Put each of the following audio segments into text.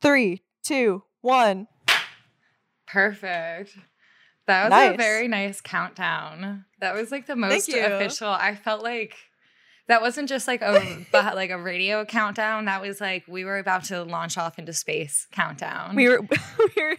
Three, two, one. Perfect. That was Nice. a very nice countdown. That was like the most official. I felt like that wasn't just like a but like a radio countdown. That was like we were about to launch off into space countdown. We were, we were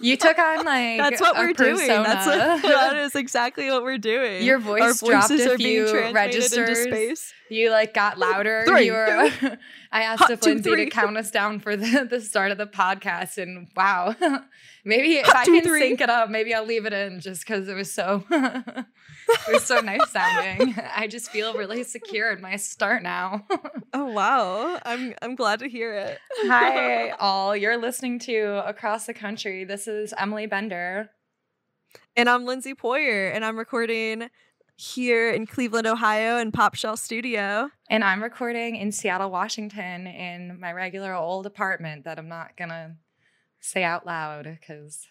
you took on like that's what we're doing. That's what, that is exactly what we're doing. Your voice Our dropped voices a are being few translated registers. into space. You like got louder. Three, you were. I asked Hot if two, Lindsay three. to count us down for the, the start of the podcast, and wow, maybe if Hot I two, can three. sync it up, maybe I'll leave it in just because it was so. it was so nice sounding. I just feel really secure in my start now. Oh wow. I'm I'm glad to hear it. Hi, all. You're listening to Across the Country. This is Emily Bender. And I'm Lindsay Poyer, and I'm recording here in Cleveland, Ohio, in Pop Shell Studio. And I'm recording in Seattle, Washington, in my regular old apartment that I'm not gonna say out loud because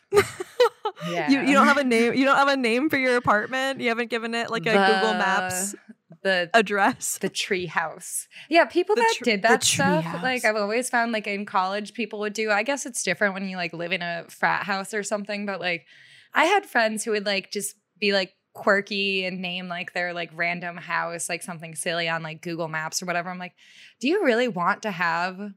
yeah, You, you don't have a name. You don't have a name for your apartment. You haven't given it like a Google Maps the address. the tree house. Yeah, people The that tr- did that stuff, house. like I've always found, like in college, people would do. I guess it's different when you like live in a frat house or something, but like I had friends who would like just be like quirky and name like their like random house like something silly on like Google Maps or whatever. I'm like, do you really want to have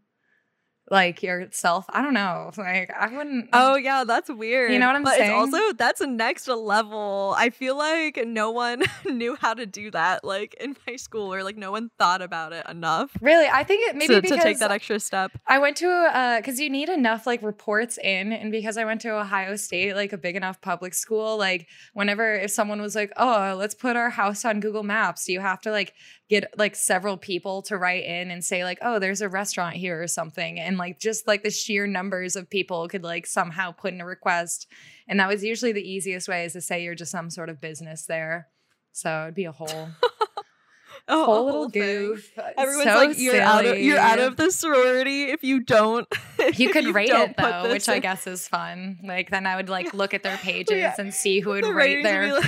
like yourself? I don't know. Like I wouldn't. Oh yeah, that's weird. You know what I'm but saying? It's also that's next level. I feel like no one knew how to do that, like in high school, or like no one thought about it enough Really, I think it maybe to, take that extra step. I went to uh because you need enough like reports in, and because I went to Ohio State, like a big enough public school, like whenever if someone was like, "Oh, let's put our house on Google Maps," you have to like get like several people to write in and say like, "Oh, there's a restaurant here" or something, and like just like the sheer numbers of people could like somehow put in a request, and that was usually the easiest way is to say you're just some sort of business there. So it'd be a whole Oh, whole little thing. goof. Everyone's So like, you're out of you're out of the sorority if you don't. You could rate don't it though, which I guess is fun. Like then I would like look at their pages Yeah. and see who would The rate their like-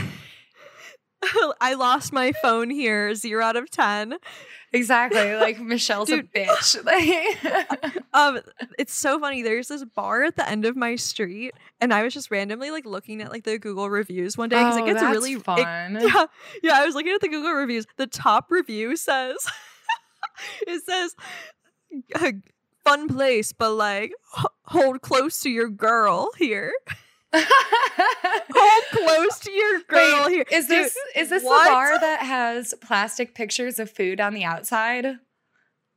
I lost my phone here, zero out of ten. exactly. Like Michelle's Dude. a bitch. Like Um, it's so funny. There's this bar at the end of my street, and I was just randomly like looking at like the Google reviews one day because oh, it gets really it- fun. yeah, yeah. I was looking at the Google reviews. The top review says, it says, "Uh, "Fun place, but like hold close to your girl here. Hold close to your girl Wait, here." is Dude, this is this what? the bar that has plastic pictures of food on the outside?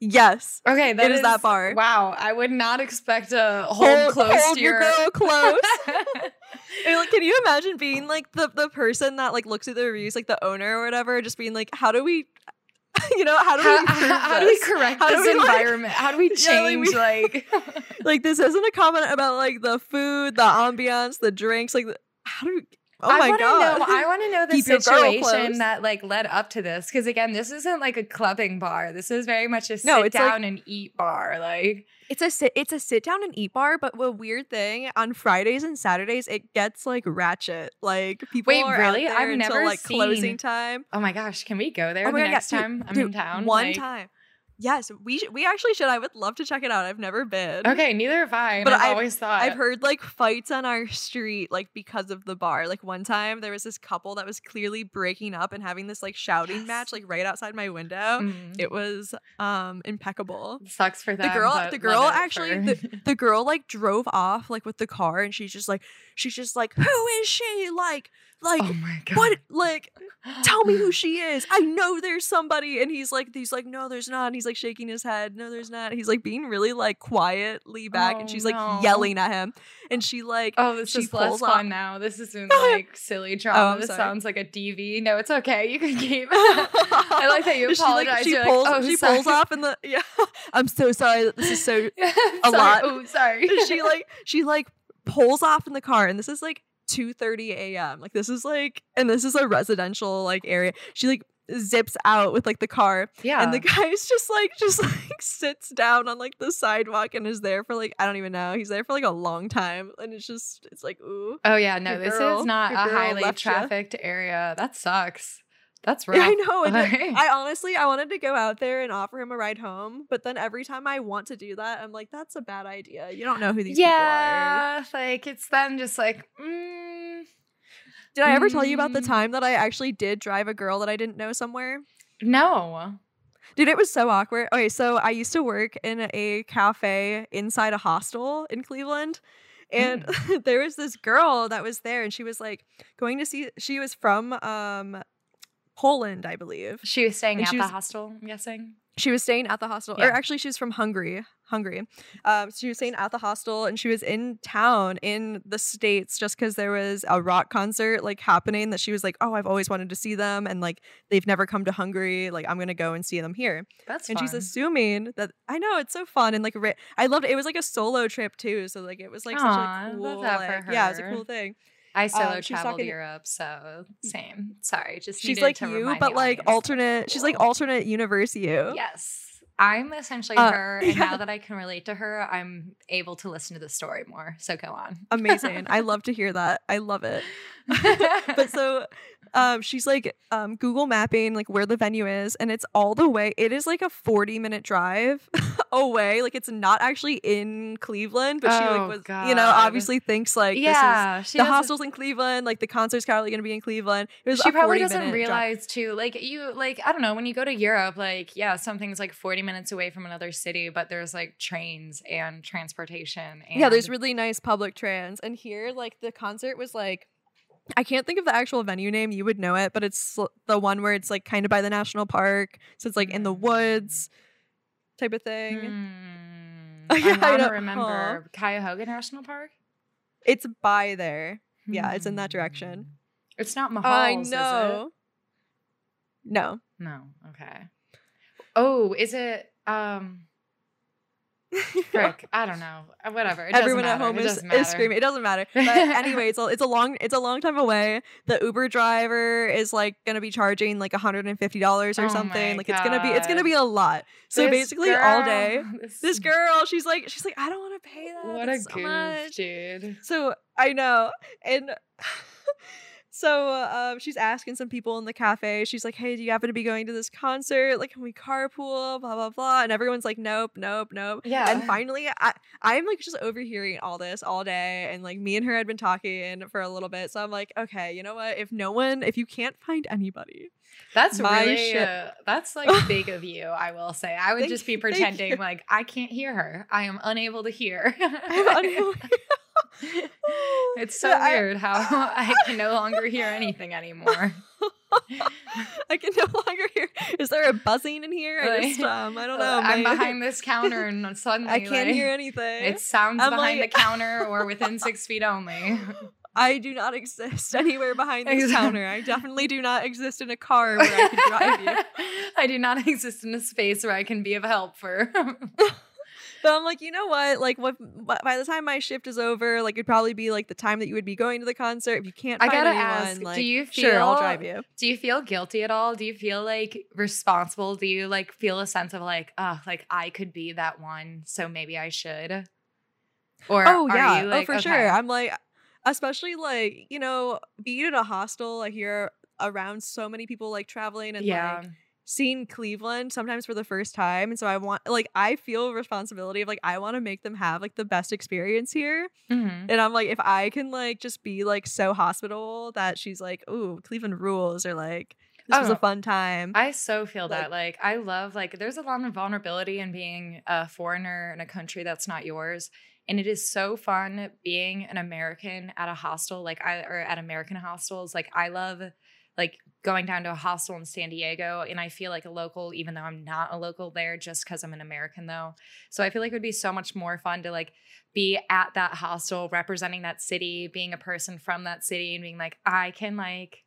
Yes, Okay, that It is that bar. Wow, I would not expect a hold, close hold to your your, girl close. Like, can you imagine being like the the person that like looks at the reviews, like the owner or whatever, just being like, how do we, you know, how do we how, improve how, do we correct How this we, like- environment? how do we Yeah, like, change we- like like this isn't a comment about like the food, the ambiance, the drinks. Like, how do we? Oh I my wanna god! Know, I want to know the Keep situation that like led up to this because again, this isn't like a clubbing bar. This is very much a sit No, it's like- down and eat bar. Like it's a sit, it's a sit down and eat bar, but the weird thing on Fridays and Saturdays it gets like ratchet. Like people Wait, are really? out there I've until never like closing time. oh my gosh, can we go there Oh the God, yeah, next dude, time I'm in town? One Like- time. Yes, we sh- we actually should. I would love to check it out. I've never been. Okay, neither have I. But I've, I've- always thought I've heard like fights on our street like because of the bar. Like one time there was this couple that was clearly breaking up and having this like shouting Yes. match like right outside my window. Mm. It was um impeccable. sucks for them. The girl- the girl actually- for- The girl like drove off like with the car and she's just like she's just like who is she? Like like oh my god, what like tell me who she is. I know there's somebody. And he's like, he's like, no, there's not. And he's like shaking his head. No, there's not. He's like being really like quietly back. and Oh, she's like oh, no. yelling at him. And she like, Oh, this is less fun now. This isn't oh, like silly drama. Oh, this sorry. sounds like a DV. No, it's okay. You can keep. I like that you She, like, apologize. she pulls, like, oh, she sorry. pulls off in the yeah. I'm so sorry that this is so. a lot. Oh, sorry. she like she like pulls off in the car, and this is like 2:30 a.m. Like this is like, and this is a residential like area. She like zips out with like the car yeah. and the guy's just like just like sits down on like the sidewalk and is there for like I don't even know. He's there for like a long time and it's just it's like ooh. oh yeah, no, this girl- is not a highly trafficked area. That sucks. That's right. I know. I honestly, I wanted to go out there and offer him a ride home, but then every time I want to do that, I'm like, that's a bad idea. You don't know who these people are. yeah, like it's then just like, mm, Did I ever tell you about the Mm. time that I actually did drive a girl that I didn't know somewhere? no. Dude, it was so awkward. Okay, so I used to work in a cafe inside a hostel in Cleveland. And there was this girl that was there and she was like going to see she was from um Poland, I believe. She was staying And at the was- hostel, I'm guessing. She was staying at the hostel, Yeah. or actually, she was from Hungary. Hungary. Um, she was staying at the hostel, and she was in town in the states just because there was a rock concert like happening. That she was like, "Oh, I've always wanted to see them, and like they've never come to Hungary. Like I'm gonna go and see them here." That's and she's assuming that I know it's so fun and like I loved it. It was like a solo trip too, so like it was like Aw, such a love cool, like- yeah, it was a cool thing. I solo um, traveled talking- Europe, so same. Sorry, just She's like to you, but like audience alternate. She's like alternate universe you. Yes. I'm essentially Uh, her, and yeah. now that I can relate to her, I'm able to listen to the story more. So go on. Amazing. I love to hear that. I love it. but so um she's like um google mapping like where the venue is and it's all the way it is like a 40 minute drive away like it's not actually in cleveland but she Oh, like was you know obviously thinks like yeah, this is the hostel's in cleveland like the concert's probably going to be in cleveland it was She probably doesn't minute drive. realize too. Like you, like I don't know. When you go to Europe, like yeah, something's like forty minutes away from another city, but there's like trains and transportation. And yeah there's really nice public trans and here like the concert was like I can't think of the actual venue name. You would know it, but it's the one where it's like kind of by the national park. So it's like in the Mm. woods type of thing. Yeah, I I to remember Cuyahoga National Park. It's by there. Yeah, it's in that direction. Hmm. It's not Mahalls. I is it? know. No. No. Okay. Oh, is it? Um. Frick. I don't know. Uh, Whatever. It Everyone at home is, is screaming. It doesn't matter. But anyway, it's a, it's a long it's a long time away. The Uber driver is like gonna be charging like $150 or Oh something. like it's gonna be it's gonna be a lot. So This basically all day. This, This girl, she's like she's like I don't want to pay that. What a so goof, much. dude. So I know, and so um, she's asking some people in the cafe. She's like, "Hey, do you happen to be going to this concert? Like, can we carpool?" Blah blah blah. And everyone's like, "Nope, nope, nope." Yeah. And finally, I I'm like just overhearing all this all day, and like me and her had been talking for a little bit. So I'm like, okay, you know what? If no one, if you can't find anybody, That's really uh, that's like big of you, I will say. I would Thank just be pretending like I can't hear her. I am unable to hear. I'm unable. it's so I- weird how I can no longer hear anything anymore. I can no longer hear. Is there a buzzing in here? I just um, I don't know. I'm my- behind this counter and suddenly I can't like, hear anything. It sounds I'm behind like- the counter or within six feet only. I do not exist anywhere behind this Exact- counter. I definitely do not exist in a car where I can drive you. I do not exist in a space where I can be of help for. But I'm like, you know what? Like, what? By the time my shift is over, like, it'd probably be like the time that you would be going to the concert. If you can't, I gotta anyone, ask, do like, you sure, I'll drive you. Do you feel guilty at all? Do you feel like responsible? Do you like feel a sense of like, oh, like I could be that one, so maybe I should? Or Oh are yeah, you, oh for okay. sure. I'm like, especially like you know, being at a hostel, I hear around so many people like traveling and yeah, like seeing Cleveland sometimes for the first time. And so I want like I feel responsibility of like I want to make them have like the best experience here. Mhm. And I'm like, if I can like just be like so hospitable that she's like, ooh, Cleveland rules or like this was Oh. a fun time. I so feel Like- that. Like, I love, like, there's a lot of vulnerability in being a foreigner in a country that's not yours. And it is so fun being an American at a hostel, like, I, or at American hostels. Like, I love, like, going down to a hostel in San Diego. And I feel like a local, even though I'm not a local there, just because I'm an American, though. So I feel like it would be so much more fun to, like, be at that hostel, representing that city, being a person from that city, and being like, I can, like,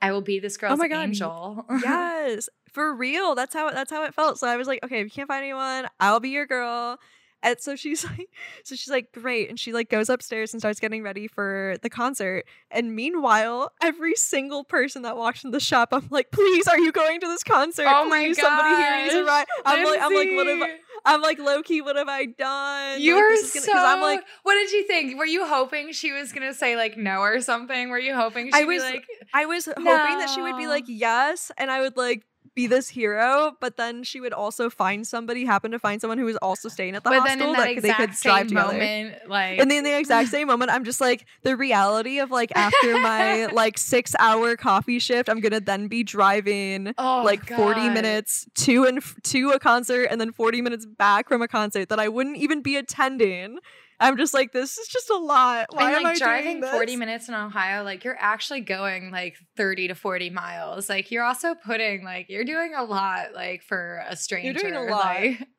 I will be this oh girl's Oh my God, angel. yes, for real. That's how that's how it felt. So I was like, okay, if you can't find anyone, I'll be your girl. And so she's like, so she's like, great. And she like goes upstairs and starts getting ready for the concert. And meanwhile, every single person that walks in the shop, I'm like, please, are you going to this concert? Oh my please, somebody here needs a ride. I'm like, I'm like, what am I? I'm like, low key, what have I done? You Like, were so. I'm like, what did you think? Were you hoping she was gonna say like no or something? Were you hoping she'd I was- like, I was hoping that she would be like, yes, and I would like be this hero, but then she would also find somebody, happen to find someone who was also staying at the but then hostel in that that they could drive same together. moment, like, And then in the exact same moment, I'm just like the reality of like after my like six hour coffee shift, I'm gonna then be driving oh, like 40 minutes to and f- to a concert and then 40 minutes back from a concert that I wouldn't even be attending. I'm just like, this is just a lot. Why and am I driving doing 40 minutes in Ohio, like you're actually going like 30 to 40 miles. Like you're also putting like you're doing a lot like for a stranger. You're doing a lot. like-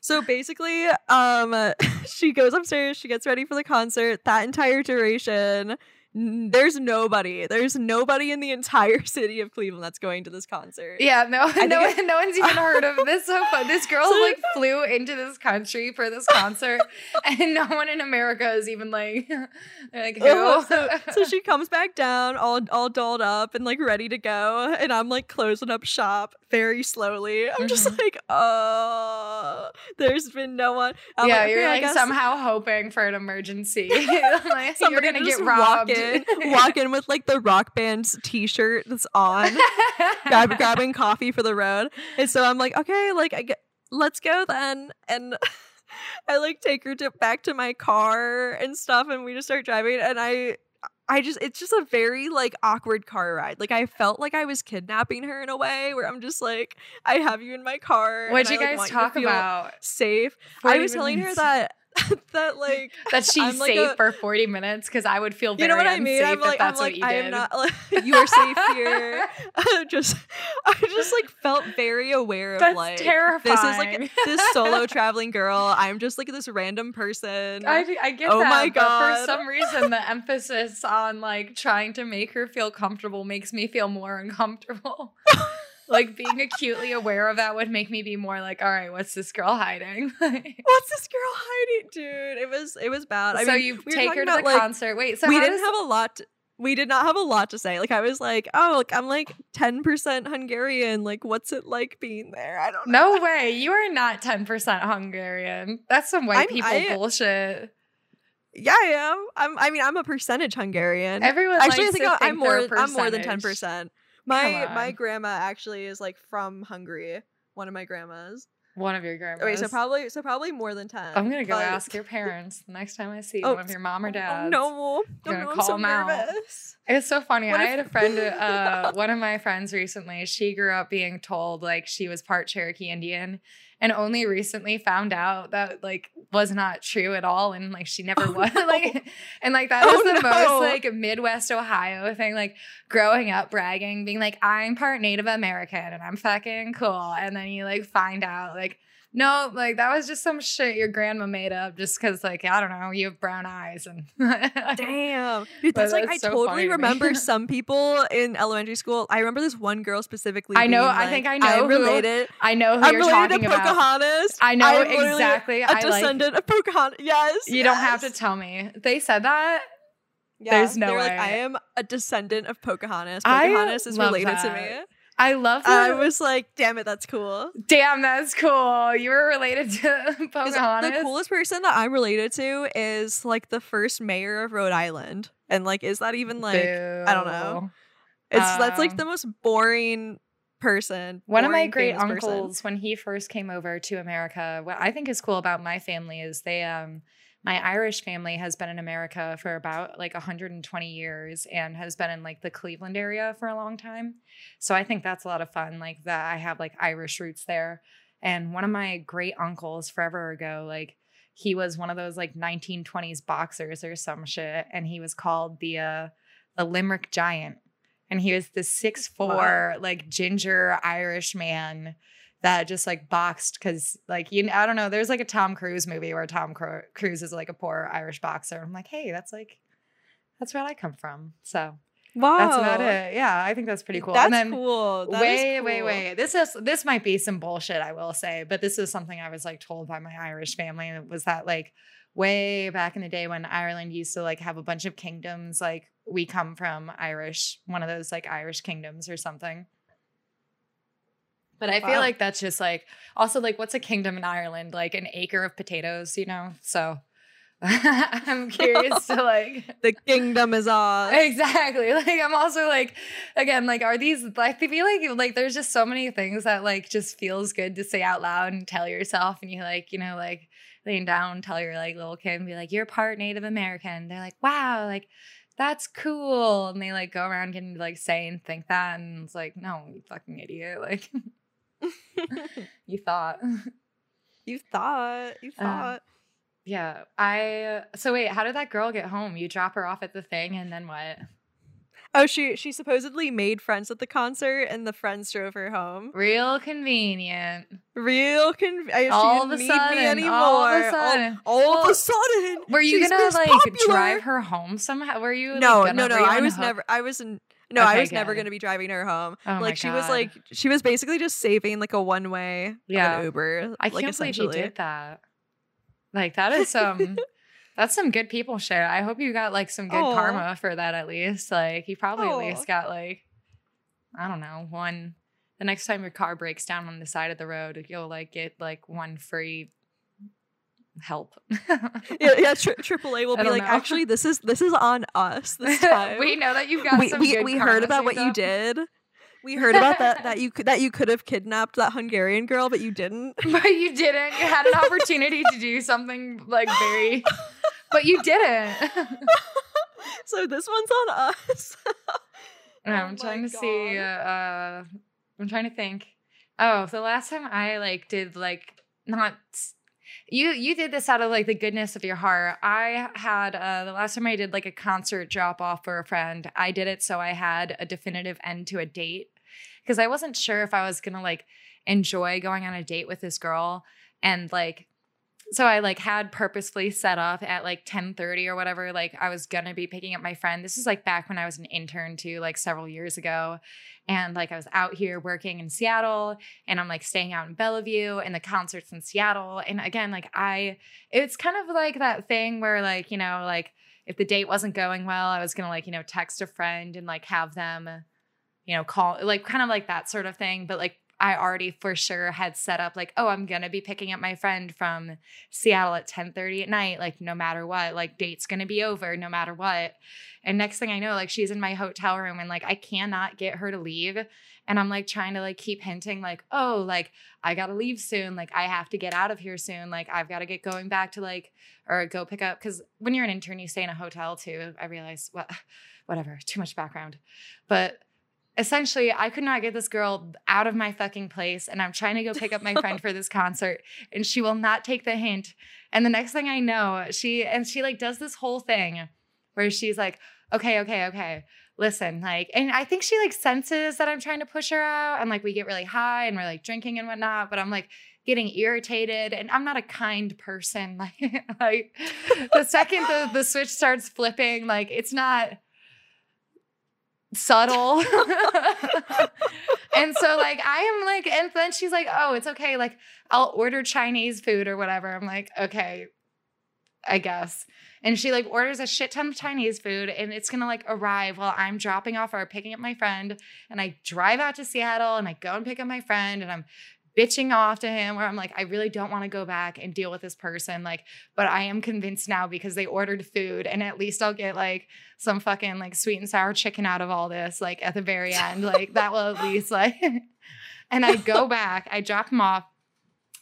So basically, um, she goes upstairs, she gets ready for the concert. That entire duration, there's nobody. There's nobody in the entire city of Cleveland that's going to this concert. yeah, no, no, it- no one's even heard of this. So fun. This girl like flew into this country for this concert, and no one in America is even like, like who? Oh, so, so she comes back down, all all dolled up and like ready to go, and I'm like closing up shop very slowly. I'm just Mhm. like, oh, there's been no one. I'm yeah, okay, you're I like somehow hoping for an emergency. like, you're gonna get robbed. Walk in, walk in with like the rock band's t-shirt that's on. grab, grabbing coffee for the road. And so I'm like, okay, like I get, let's go then. And I like take her to back to my car and stuff, and we just start driving. And I, I just, it's just a very like awkward car ride. Like I felt like I was kidnapping her in a way where I'm just like, I have you in my car. What'd and you I, guys talk feel about? Safe. I was telling her that that like that she's I'm like safe a- for 40 minutes because I would feel very you know what I mean? I'm like, I'm that's like, I am not. Like, you are safe here. just, I just like felt very aware of That's like terrifying. this is like this solo traveling girl. I'm just like this random person. I, I get Oh that, my God. for some reason the emphasis on like trying to make her feel comfortable makes me feel more uncomfortable. Like being acutely aware of that would make me be more like, all right, what's this girl hiding? What's this girl hiding, dude? It was it was bad. I so mean, you we take her to about, the like, concert. Wait, so we didn't does- have a lot. we did not have a lot to say. Like I was like, oh, look, I'm like 10% Hungarian. Like, what's it like being there? I don't know. No way. You are not 10% Hungarian. That's some white I'm- people I- bullshit. Yeah, I am. I'm. I mean, I'm a percentage Hungarian. Everyone actually, I think, to I'm, more. I'm more than ten percentage. percent. My my grandma actually is like from Hungary. One of my grandmas. One of your grandmas. Wait, so probably so probably more than ten. I'm gonna go but- ask your parents the next time I see Oh, one of your mom or Oh, dad. no, You're oh, gonna no, I'm call so 'em out. It's so funny. What I if- had a friend, uh, one of my friends recently, she grew up being told like she was part Cherokee Indian and only recently found out that like was not true at all. And like she never Oh, was no. like, and like that Oh, was the no. most like Midwest Ohio thing, like growing up bragging, being like, I'm part Native American and I'm fucking cool. And then you like find out like, no, like that was just some shit your grandma made up just because, like, I don't know, you have brown eyes and Damn, dude, that's like I so totally funny to remember some people in elementary school. I remember this one girl specifically. I know- I think I know who- related. I know who I'm you're related to about. Pocahontas. I know I'm exactly. A I like. A descendant of Pocahontas. Yes. You don't have to tell me. They said that. Yeah, There's no they're way. Like, I am a descendant of Pocahontas. I Pocahontas is love related to me. I love that. I was like, damn it, that's cool. Damn, that's cool. You were related to Pocahontas. The coolest person that I'm related to is like the first mayor of Rhode Island. And like, is that even like I don't know. Boo. It's that's like Um, the most boring person. One of my great famous person. uncles, when he first came over to America, what I think is cool about my family is they, um, my Irish family has been in America for about like 120 years and has been in like the Cleveland area for a long time. So I think that's a lot of fun. Like that, I have like Irish roots there. And one of my great uncles forever ago, like he was one of those like 1920s boxers or some shit, and he was called the uh, the Limerick Giant and he was the six four like ginger Irish man that just like boxed because like you I don't know there's like a Tom Cruise movie where Tom Cruise is like a poor Irish boxer I'm like hey that's like that's where I come from so Wow. that's about it yeah I think that's pretty cool That's and then cool. That wait cool. wait this is this might be some bullshit I will say but this is something I was like told by my Irish family and it was that like way back in the day when Ireland used to like have a bunch of kingdoms like we come from Irish one of those like Irish kingdoms or something But I feel like that's just like also like what's a kingdom in Ireland? Like an acre of potatoes, you know? So I'm curious to like The kingdom is ours. Exactly. Like I'm also like again, like are these like I feel like like there's just so many things that like just feels good to say out loud and tell yourself and you like, you know, like lean down, tell your like little kid and be like, You're part Native American. They're like, Wow, like that's cool. And they like go around and like say and think that and it's like, no, you fucking idiot. Like you thought. you thought. You Um, thought. Yeah. I so wait, how did that girl get home? You drop her off at the thing and then what? oh, she she supposedly made friends at the concert, and the friends drove her home. Real convenient. Real convenient. All of a sudden, all of a All- sudden. all, of Well, a sudden. Were you gonna like Popular. drive her home somehow? Were you like, No, no, no. I was never. I wasn't. No, I Okay, was never going to be driving her home. Oh like she was like she was basically just saving like a one way Yeah. Uber. I like, can't believe you did that. Like that is some that's some good people shit. I hope you got like some good karma for that at least. Like you probably at oh. least got like I don't know, one the next time your car breaks down on the side of the road, you'll like get like one free help. Yeah, yeah. Tri- AAA will I be like, know. actually, this is this is on us this time. we know that you've got we some we, good we heard about what you did. We heard about that that you could that you could have kidnapped that Hungarian girl, but you didn't. But you didn't. You had an opportunity to do something like very, but you didn't. so this one's on us. Oh I'm trying to see. Uh, uh, I'm trying to think. Oh, the last time I like did like not. You you did this out of like the goodness of your heart. I had uh, the last time I did like a concert drop off for a friend. I did it so I had a definitive end to a date because I wasn't sure if I was gonna like enjoy going on a date with this girl and like so I like had purposefully set up at like 10:30 or whatever like I was to be picking up my friend. This is like back when I was an intern too like several years ago. And like I was out here working in Seattle and I'm like staying out in Bellevue and the concerts in Seattle. And again like I it's kind of like that thing where like you know like if the date wasn't going well I was to like you know text a friend and like have them you know call like kind of like that sort of thing. But like I already for sure had set up like, oh, I'm gonna be picking up my friend from Seattle at 10:30 at night, like no matter what, like date's gonna be over no matter what. And next thing I know, like she's in my hotel room and like I cannot get her to leave. And I'm like trying to like keep hinting, like, oh, like I gotta leave soon. Like I have to get out of here soon. Like I've got to get going back to like or go pick up because when you're an intern, you stay in a hotel too. I realize what whatever, too much background. But essentially I could not get this girl out of my fucking place and I'm trying to go pick up my friend for this concert and she will not take the hint. And the next thing I know, she and she like does this whole thing where she's like, "Okay, okay, okay. Listen, like and I think she like senses that I'm trying to push her out and like we get really high and we're like drinking and whatnot, but I'm like getting irritated and I'm not a kind person. Like like the second the, the switch starts flipping, like it's not subtle. and so like I am like, and then she's like, oh, it's okay. Like I'll order Chinese food or whatever. I'm like, okay, I guess. And she like orders a shit ton of Chinese food and it's gonna like arrive while I'm dropping off or picking up my friend. And I drive out to Seattle and I go and pick up my friend and I'm bitching off to him where I'm like, I really don't want to go back and deal with this person. Like, but I am convinced now because they ordered food and at least I'll get like some fucking like sweet and sour chicken out of all this, like at the very end. Like that will at least like and I go back, I drop him off,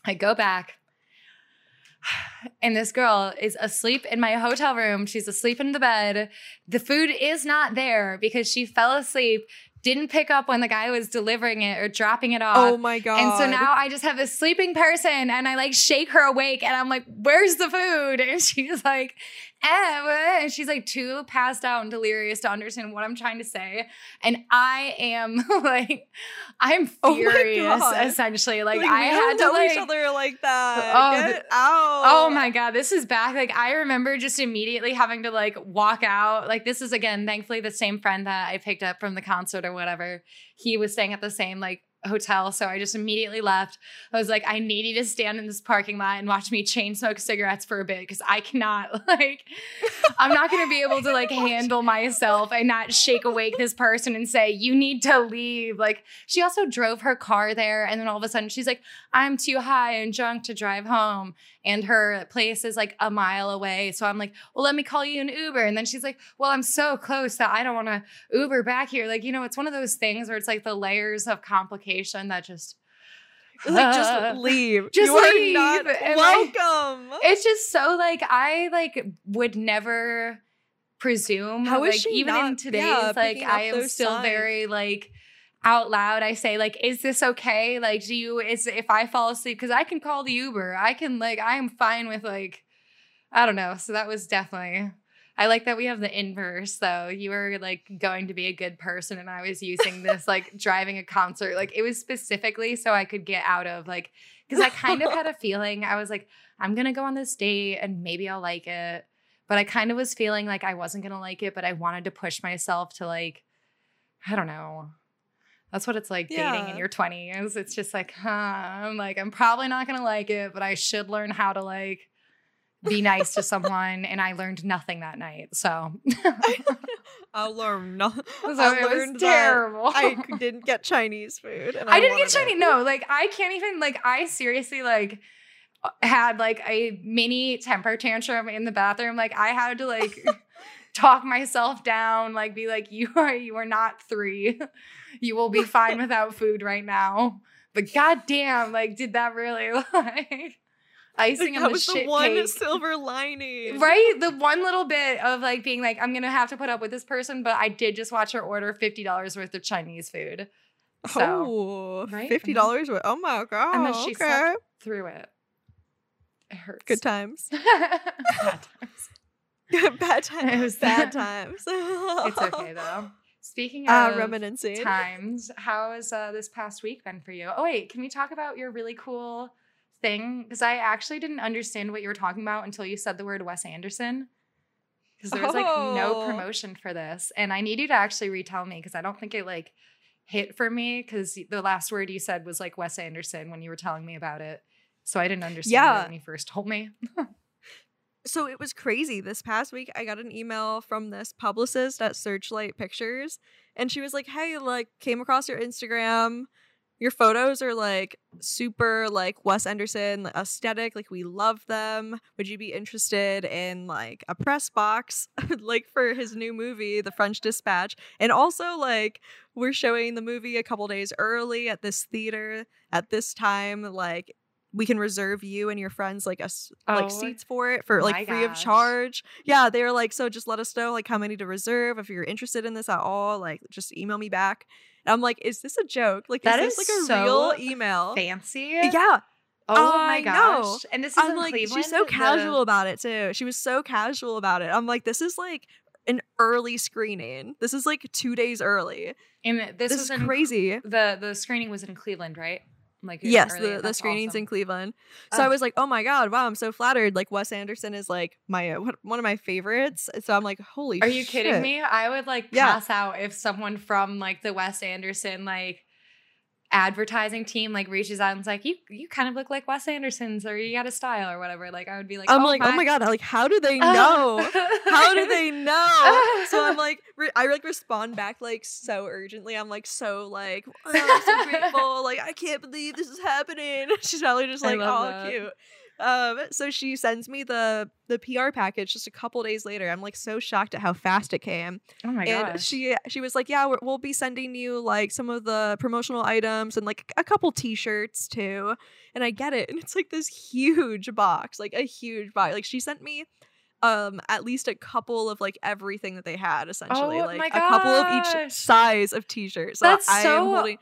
I go back. And this girl is asleep in my hotel room. She's asleep in the bed. The food is not there because she fell asleep, didn't pick up when the guy was delivering it or dropping it off. Oh my god. And so now I just have this sleeping person and I like shake her awake and I'm like, where's the food? And she's like, eh, what?" Eh, and she's like too passed out and delirious to understand what I'm trying to say. And I am like, I'm Oh furious God. essentially. Like, Like, I had to like, each other like that. Oh, Get out. Oh my god, this is back. Like I remember just immediately having to like walk out. Like this is again, thankfully the same friend that I picked up from the concert or whatever. He was staying at the same like hotel. So I just immediately left. I was like, I need you to stand in this parking lot and watch me chain smoke cigarettes for a bit because I cannot, like, I'm not going to be able to, like, handle myself and not shake awake this person and say, you need to leave. Like, she also drove her car there. And then all of a sudden she's like, I'm too high and drunk to drive home. And her place is like a mile away. So I'm like, well, let me call you an Uber. And then she's like, well, I'm so close that I don't want to Uber back here. Like, you know, it's one of those things where it's like the layers of complication that just like just leave. Just you leave. are not And, like, welcome. it's just so like I like would never presume How is like she even in not- today's yeah, like I am still signs? very like out loud I say like is this okay like do you is if I fall asleep cuz I can call the Uber I can like I am fine with like I don't know so that was definitely I like that we have the inverse though. You were like going to be a good person and I was using this like driving a concert. Like it was specifically so I could get out of like because I kind of had a feeling I was like, I'm gonna go on this date and maybe I'll like it. But I kind of was feeling like I wasn't gonna like it, but I wanted to push myself to like, I don't know. That's what it's like dating in your 20s. It's just like, huh, I'm like, I'm probably not gonna like it, but I should learn how to like be nice to someone. And I learned nothing that night. So, I learned nothing. so I learned terrible. I didn't get Chinese food. And I didn't get Chinese. it. No, like I can't even like I seriously like had like a mini temper tantrum in the bathroom. Like I had to like talk myself down, like be like, you are you are not three. You will be fine without food right now. But goddamn, like, did that really like icing Like, on that the was shit the one cake? silver lining. Right? The one little bit of like being like, I'm gonna have to put up with this person, but I did just watch her order $50 worth of Chinese food. So oh, right? fifty mm-hmm. dollars. Worth oh my god. and then she okay. through it. It hurts. Good times. Bad times. Bad times. It was- Bad times. It's okay though. Speaking of Uh, of reminiscing. times, how has uh, this past week been for you? Oh wait, can we talk about your really cool thing? Because I actually didn't understand what you were talking about until you said the word Wes Anderson. Because there was like no Oh. promotion for this, and I need you to actually retell me because I don't think it like hit for me because the last word you said was like Wes Anderson when you were telling me about it. So I didn't understand Yeah. when you first told me. So it was crazy. This past week, I got an email from this publicist at Searchlight Pictures, and she was like, "Hey, like, came across your Instagram. Your photos are like super like Wes Anderson aesthetic. Like, we love them. Would you be interested in like a press box, like for his new movie, The French Dispatch? And also, like, we're showing the movie a couple days early at this theater at this time. Like." We can reserve you and your friends like us like Oh seats for it for like free of charge. Yeah, they were like, so just let us know like how many to reserve if you're interested in this at all. Like, just email me back. And I'm like, is this a joke? Like, That is is this like a so real email? Fancy. Yeah, Oh my gosh. And this is I'm in like, Cleveland. she's so the- casual about it too. She was so casual about it. I'm like, this is like an early screening. This is like two days early. And this, This, was is in crazy. the the screening was in Cleveland, right? Like Yes, early. the, the screenings awesome. in Cleveland. So I was like, oh my god, wow, I'm so flattered. Like Wes Anderson is like my uh, one of my favorites. So I'm like, holy. Are you kidding me? I would like Yeah. pass out if someone from like the Wes Anderson like advertising team like reaches out and is like, you you kind of look like Wes Anderson's or you got a style or whatever. Like I would be like, I'm oh like, my, oh my god, like how do they oh. know? how do they know? so I'm like, re- I like respond back like so urgently. I'm like so like, oh, I'm so grateful. Like I can't believe this is happening. She's probably just like, oh, that. cute. Um, so she sends me the the PR package just a couple days later. I'm like so shocked at how fast it came. Oh my and gosh. she she was like, yeah, we're, we'll be sending you like some of the promotional items and like a couple T-shirts too. And I get it, and it's like this huge box, like a huge box. Like she sent me um at least a couple of like everything that they had essentially Oh like a couple of each size of t-shirts so That's I am so holding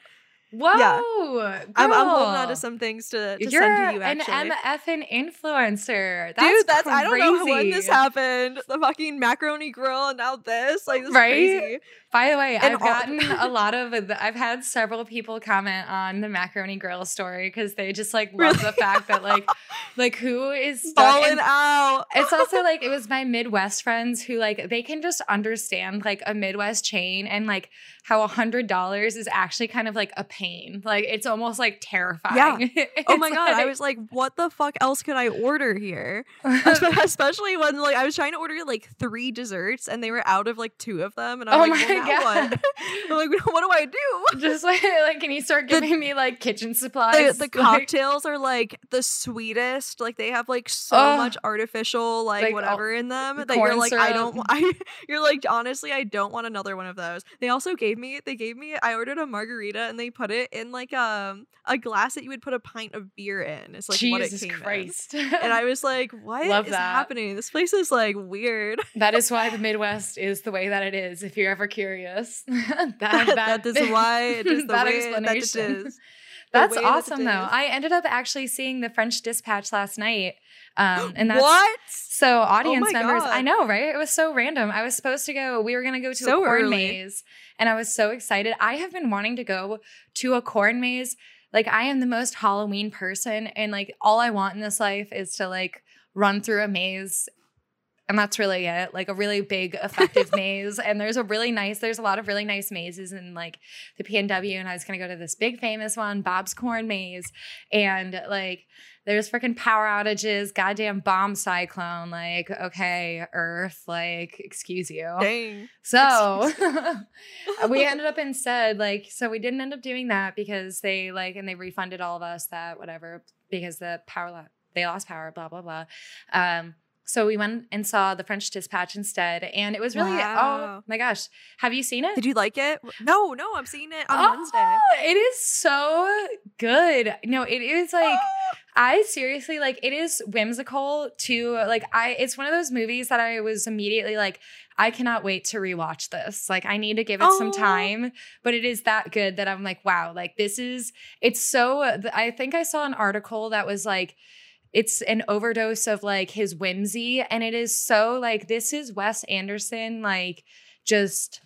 Whoa. I'm, I'm holding on to some things to, send to You're send to you an actually MFN influencer. That's Dude, that's I don't know when this crazy. happened. The fucking macaroni grill and now this. Like this is Right? crazy. By the way, And I've gotten a lot of I've had several people comment on the macaroni grill story because they just like love the fact that like like who is in out. it's also like it was my Midwest friends who like they can just understand like a Midwest chain and like how a hundred dollars is actually kind of like a pain. Like it's almost like terrifying. Yeah. Oh my god, I was like, what the fuck else could I order here? Especially when like I was trying to order like three desserts and they were out of like two of them, and I'm Oh like, my well, now God. what? I'm like, what do I do? just like, like can you start The- giving me like kitchen supplies? the Like- cocktails are like the sweetest. Like they have like so Ugh. much artificial like, Like, all- whatever in them the that you're like I don't. I you're like honestly I don't want another one of those. They also gave me they gave me I ordered a margarita and they put it in like um a glass that you would put a pint of beer in. It's like what it Jesus came in. Christ. and I was like, "What is Love that. happening? This place is like weird." that is why the Midwest is the way that it is. If you're ever curious, that, that is why it is the that way explanation. is. The That's way that awesome, though. I ended up actually seeing the French Dispatch last night, um, and that's what? so audience Oh members. I know, right? It was so random. I was supposed to go. We were gonna go to So a corn early. maze, and I was so excited. I have been wanting to go to a corn maze. Like I am the most Halloween person, and like all I want in this life is to like run through a maze and that's really it like a really big effective maze. And there's a really nice there's a lot of really nice mazes in like the pnw and i was going to go to this big famous one bob's corn maze. And like there's freaking power outages goddamn bomb cyclone like okay earth like excuse you. Dang. so we ended up instead like so we didn't end up doing that because they like and they refunded all of us that whatever because the power lo- they lost power blah blah blah. Um so we went and saw the French Dispatch instead, and it was really oh my gosh! Have you seen it? Did you like it? No, no, I'm seeing it on Oh, Wednesday. It is so good. No, it is like ah. I seriously like it is whimsical too. Like I it's one of those movies that I was immediately like I cannot wait to rewatch this. Like I need to give it some time, but it is that good that I'm like wow, like this is it's so I think I saw an article that was like it's an overdose of like his whimsy and it is so like this is Wes Anderson like just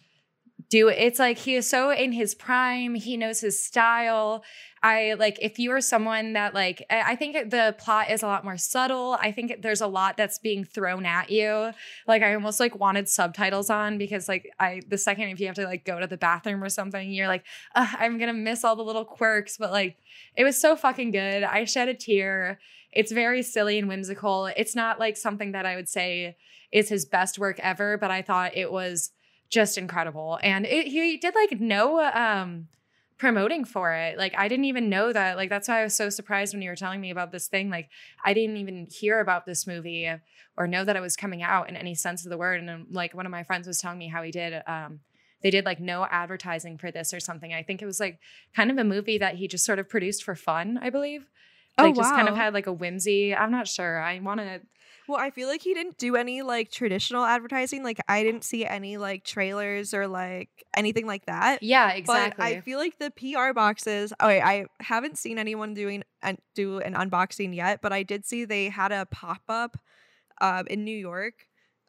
do it's like he is so in his prime. He knows his style. I like if you are someone that like i think the plot is a lot more subtle. I think there's a lot that's being thrown at you. Like i almost like wanted subtitles on because like i the second if you have to like go to the bathroom or something you're like i'm gonna miss all the little quirks. But like it was so fucking good. I shed a tear. It's very silly and whimsical. It's not like something that i would say is his best work ever but i thought it was just incredible. And it, he did like no um promoting for it. Like i didn't even know that like that's why i was so surprised when you were telling me about this thing. Like i didn't even hear about this movie or know that it was coming out in any sense of the word. And um, like one of my friends was telling me how he did um they did like no advertising for this or something. I think it was like kind of a movie that he just sort of produced for fun i believe. Oh, like just kind of had like a whimsy i'm not sure. I want to Well, I feel like he didn't do any like traditional advertising. Like I didn't see any like trailers or like anything like that. yeah exactly But I feel like the PR boxes. Oh, wait, I haven't seen anyone doing and do an unboxing yet, but I did see they had a pop up um, in New York.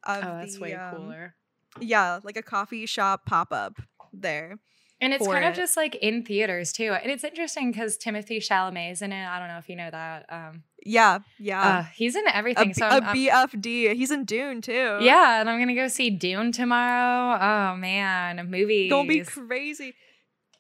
Of oh that's the, way um, cooler Yeah, like a coffee shop pop up there. And it's kind of just like in theaters too. And it's interesting because Timothée Chalamet is in it. I don't know if you know that. Um, Yeah, yeah. uh, he's in everything. A, so a I'm, I'm- BFD. He's in Dune too. yeah, and I'm gonna go see Dune tomorrow. Oh man, movies. Don't be crazy.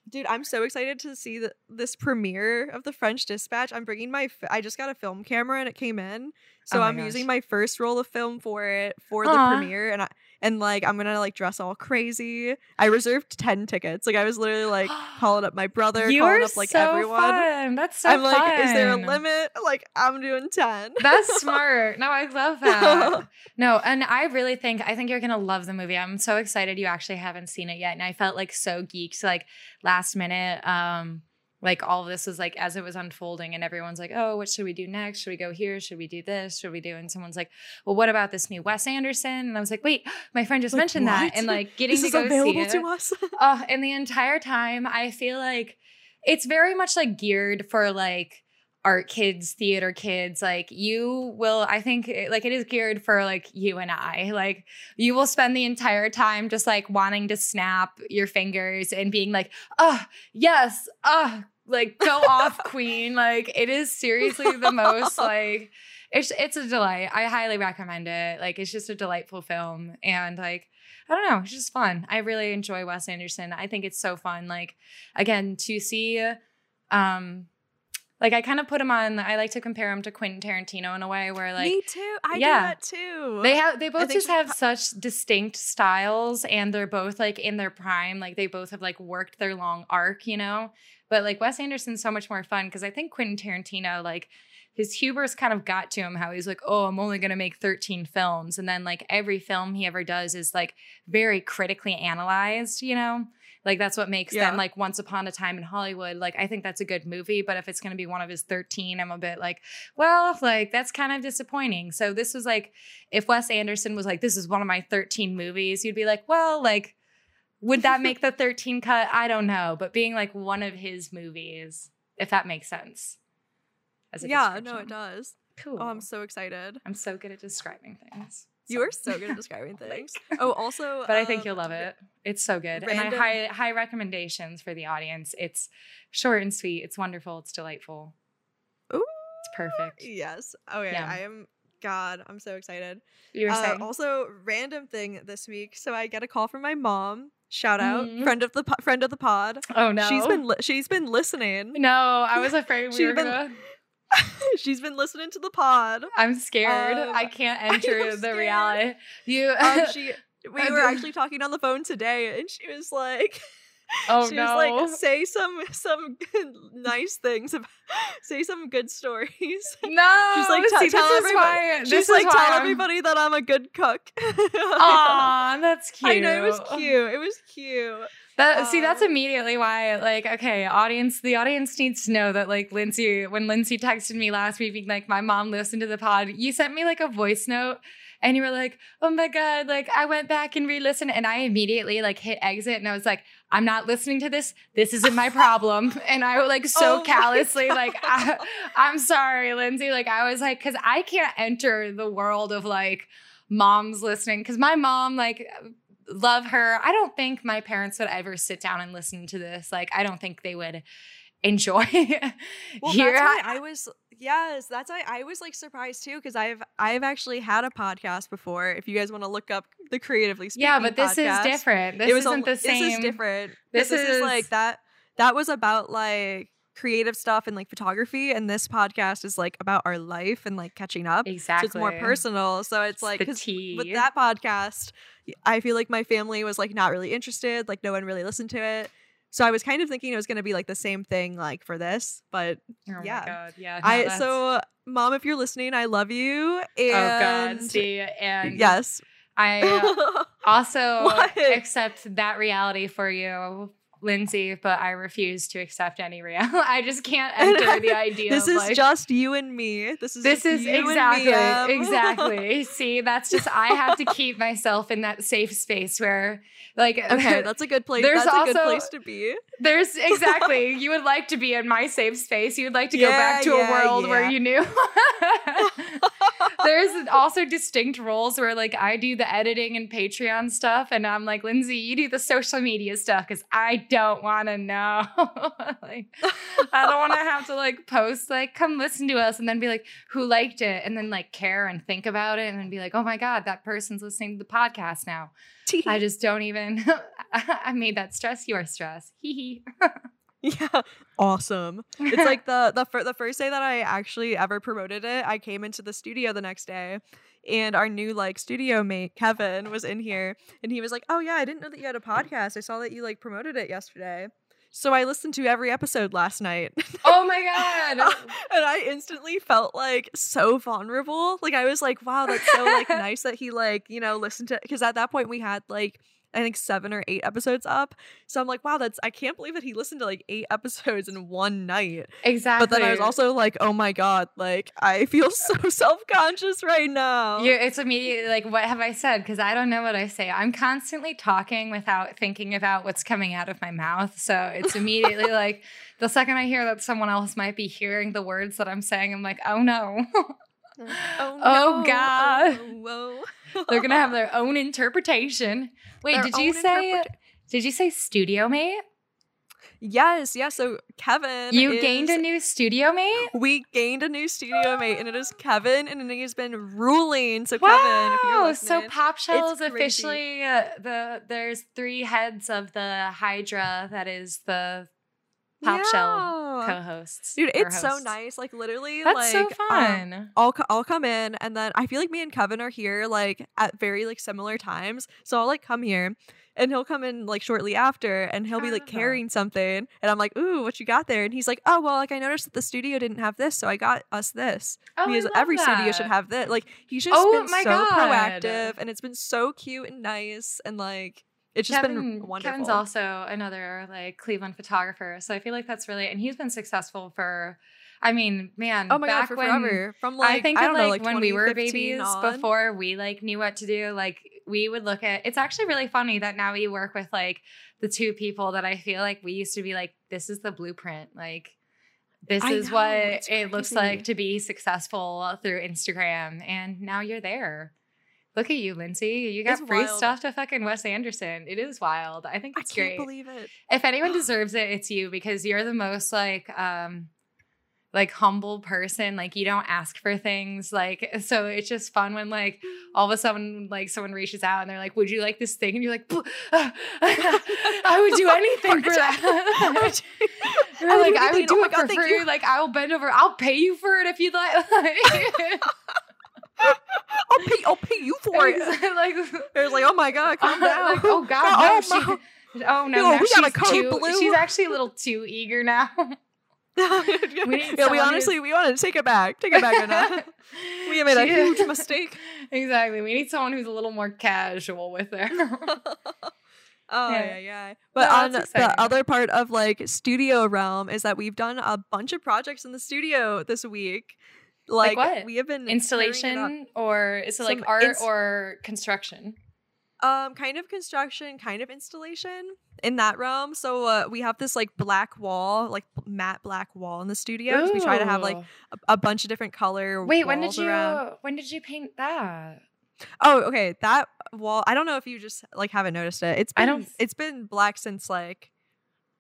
Dude, I'm so excited to see the, this premiere of the French Dispatch. I'm bringing my. I just got a film camera and it came in, so Oh I'm gosh. using my first roll of film for it for the premiere, and I and like I'm gonna like dress all crazy. I reserved ten tickets. Like I was literally like calling up my brother, you calling up like so everyone. fun. That's so fun. I'm like, is there a limit? Like I'm doing ten. That's smart. No, I love that. No, and I really think I think you're gonna love the movie. I'm so excited you actually haven't seen it yet, and I felt like so geeked like last minute. Um, like all of this was like as it was unfolding, and everyone's like, "Oh, what should we do next? Should we go here? Should we do this? Should we do?" And someone's like, "Well, what about this new Wes Anderson?" And I was like, "Wait, my friend just Like, mentioned that," and like getting This to go see available it. to us. Oh, and the entire time I feel like it's very much like geared for like art kids, theater kids. Like you will, I think like it is geared for like you and I. Like you will spend the entire time just like wanting to snap your fingers and being like, oh, yes, oh, like go off, queen. Like it is seriously the most like it's it's a delight. I highly recommend it. Like it's just a delightful film and like I don't know, it's just fun. I really enjoy Wes Anderson. I think it's so fun. Like again, to see um like I kind of put him on I like to compare him to Quentin Tarantino in a way where like Me too. I do yeah. that too. they have they both just have such distinct styles and they're both like in their prime. Like they both have like worked their long arc, you know? But like Wes Anderson's so much more fun because I think Quentin Tarantino, like his hubris kind of got to him how he's like, oh, I'm only gonna make 13 films. And then like every film he ever does is like very critically analyzed, you know? Like that's what makes Yeah. them like Once Upon a Time in Hollywood. Like I think that's a good movie, but if it's gonna be one of his 13, I'm a bit like, well, like that's kind of disappointing. So this was like, if Wes Anderson was like, this is one of my 13 movies, you'd be like, well, like, would that make the 13 cut? I don't know. But being like one of his movies, if that makes sense. As a yeah, no, it does. Cool. Oh, I'm so excited. I'm so good at describing things. You are so good at describing things. Oh, also, But I think um, you'll love it. It's so good. and I random- high high recommendations for the audience. It's short and sweet. It's wonderful. It's delightful. Ooh, It's perfect. Yes. Okay. Yeah. I am. God, I'm so excited. You were Uh, also, random thing this week. So I get a call from my mom. Shout out, Mhm. friend of the po- friend of the pod. Oh no. She's been li- she's been listening. No, I was afraid we were been- gonna she's been listening to the pod. I'm scared. Um, I can't enter the reality. You Um, she we were actually talking on the phone today, and she was like, Oh she no. was like, say some some nice things, about, say some good stories. no. She's like, see, "Tell- this tell is everybody- why. She's like, tell I'm- everybody that I'm a good cook. Aw, that's cute. I know it was cute. It was cute. That see, that's Um, immediately why, like, okay, audience, the audience needs to know that, like, Lindsay, when Lindsay texted me last week, being like, my mom listened to the pod, you sent me like a voice note, and you were like, oh my god, like, I went back and re-listened, and I immediately like hit exit, and I was like, I'm not listening to this. This isn't my problem, and I like so Oh callously, like, I, I'm sorry, Lindsay, like, I was like, because I can't enter the world of like moms listening, because my mom, like love her. I don't think my parents would ever sit down and listen to this. Like, I don't think they would enjoy Well, hear that's why I was yes, that's why I was like surprised too because I've I've actually had a podcast before. If you guys want to look up the creatively speaking, yeah, but this podcast. is different. This isn't a, the same. This is different. This This, is, is- like that. That was about like creative stuff and like photography, and this podcast is like about our life and like catching up. Exactly. So it's more personal. So it's like 'cause tea. with that podcast, I feel like my family was like not really interested. Like no one really listened to it. So I was kind of thinking it was going to be like the same thing like for this, but oh my yeah. god, yeah. no, I that's- so mom, if you're listening, I love you. And oh god, see, and yes, I uh, also What? accept that reality for you. Lindsay, but I refuse to accept any reality. I just can't enter the idea. this is like, just you and me. This is This is you and me, exactly exactly. See, that's just I have to keep myself in that safe space where like okay, that's a good place. There's That's a good also- place to be. there's exactly you would like to be in my safe space. You would like to go back to yeah, a world where you knew. there's also distinct roles where like I do the editing and Patreon stuff and I'm like Lindsay, you do the social media stuff cuz I don't want to know. like I don't want to have to like post like come listen to us and then be like who liked it and then like care and think about it and then be like oh my god that person's listening to the podcast now. I just don't even I made that stress your stress. Hee hee. yeah, awesome. It's like the the fir- the first day that I actually ever promoted it. I came into the studio the next day, and our new like studio mate Kevin was in here, and he was like, "Oh yeah, I didn't know that you had a podcast. I saw that you like promoted it yesterday." So I listened to every episode last night. oh my god. and I instantly felt like so vulnerable. Like I was like, wow, that's so like nice that he like, you know, listened to because at that point we had like I think seven or eight episodes up. So I'm like, wow, that's I can't believe that he listened to like eight episodes in one night. Exactly. But then I was also like, oh my god, like I feel so self-conscious right now. You're, it's immediately like, what have I said? Because I don't know what I say. I'm constantly talking without thinking about what's coming out of my mouth. So it's immediately like the second I hear that someone else might be hearing the words that I'm saying, I'm like, oh no. Oh, Oh, no. God. Oh, whoa. They're gonna have their own interpretation. Wait, Their did you say interpret- did you say studio mate? Yes, yes. So Kevin, You gained a new studio mate? We gained a new studio mate, and it is Kevin, and he has been ruling. So Kevin, if you're Wow! So listening, Pop Shell is officially uh, the there's three heads of the Hydra that is the Pop Shell co-hosts. dude, it's so nice. Like literally, That's like so um, fun. I'll I'll come in, and then I feel like me and Kevin are here like at very like similar times. So I'll like come here, and he'll come in like shortly after, and he'll be like carrying something, and I'm like, "Ooh, what you got there?" And he's like, "Oh, well, like I noticed that the studio didn't have this, so I got us this." oh, because every studio should have this. Like he's just Oh been so God. proactive, and it's been so cute and nice, and like it's just Kevin, been wonderful. Kevin's also another like Cleveland photographer, so I feel like that's really and he's been successful for. I mean, man, oh my god, back for when, forever. From like I think I of like, know, like when we were babies on. before we like knew what to do. Like we would look at. It's actually really funny that now we work with like the two people that I feel like we used to be like, this is the blueprint. Like this I is know, what it looks like to be successful through Instagram, and now you're there. Look at you, Lindsay. You got It's free wild. stuff to fucking Wes Anderson. It is wild. I think I it's can't great believe it. if anyone deserves it, it's you because you're the most like um like humble person. Like you don't ask for things. Like so it's just fun when like all of a sudden like someone reaches out and they're like, Would you like this thing? And you're like, "Pff, I would do anything for that. You're I like, I would do Oh it for free. you. Like I'll bend over, I'll pay you for it if you'd like. I'll pay. I'll pay you for it. like, It was like, oh my god, calm down. like, oh god, oh, oh, no, my- she, oh no, we got a she's too, blue. she's actually a little too eager now. yeah, we honestly we want to take it back. Take it back, Anna. we made a She- huge mistake. exactly. We need someone who's a little more casual with her. Oh Yeah. yeah, yeah. But No, on the other part of like studio realm is that we've done a bunch of projects in the studio this week. Like, what? we have been tearing it up. Installation or is it like art or construction? um kind of construction kind of installation in that realm so uh, we have this like black wall like matte black wall in the studio 'cause we try to have like a, a bunch of different color Wait, when did you around. when did you paint that? oh okay that wall i don't know if you just like haven't noticed it it's been I don't- it's been black since like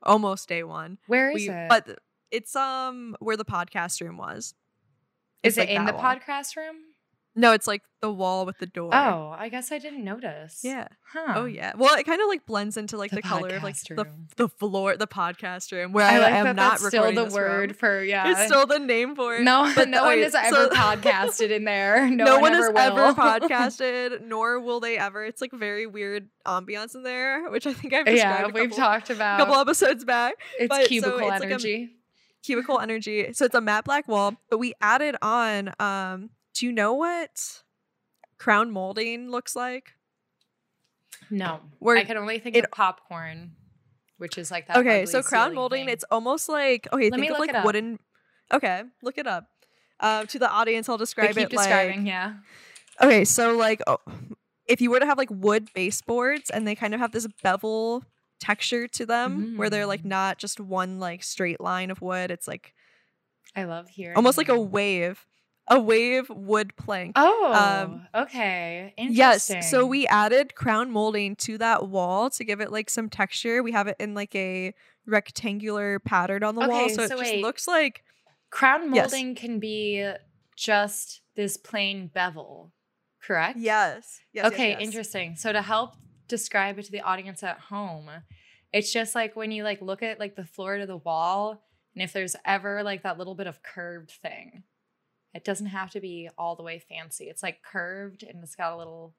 almost day one Where is We- it? but it's um where the podcast room was is it like, in the wall. podcast room? no it's like the wall with the door Oh, I guess I didn't notice. yeah Huh. oh yeah well it kind of like blends into like the, The color of like the, the floor the podcast room where I i, like am that not still the word for yeah. It's still the name for it. no, but no the- one has ever podcasted in there. No, No, one, one, ever has will. ever podcasted, nor will they ever. It's like very weird ambiance in there, which I think I've described yeah, a we've couple, talked about. A couple episodes back. it's but so cubicle it's like a- energy. Cubicle energy. So it's a matte black wall, but we added on. Um, do you know what crown molding looks like? no, Where I can only think it- of popcorn, which is like that. okay, so crown molding, thing. it's almost like okay. Let think me of like wooden. Okay, look it up. Um, to the audience, I'll describe keep it describing. like yeah. Okay, so like oh, if you were to have like wood baseboards and they kind of have this bevel texture to them where they're like Mm. not just one like straight line of wood, it's like I love hearing. almost like a wave, a wave wood plank. Oh, okay. Yes, so we added crown molding to that wall to give it like some texture. We have it in like a rectangular pattern on the wall, Okay, so it so just wait. looks like crown Yes. molding can be just this plain bevel, correct? yes, yes. yes, okay, yes. interesting. So to help describe it to the audience at home, it's just like when you like look at like the floor to the wall, and if there's ever like that little bit of curved thing, it doesn't have to be all the way fancy. It's like curved and it's got a little.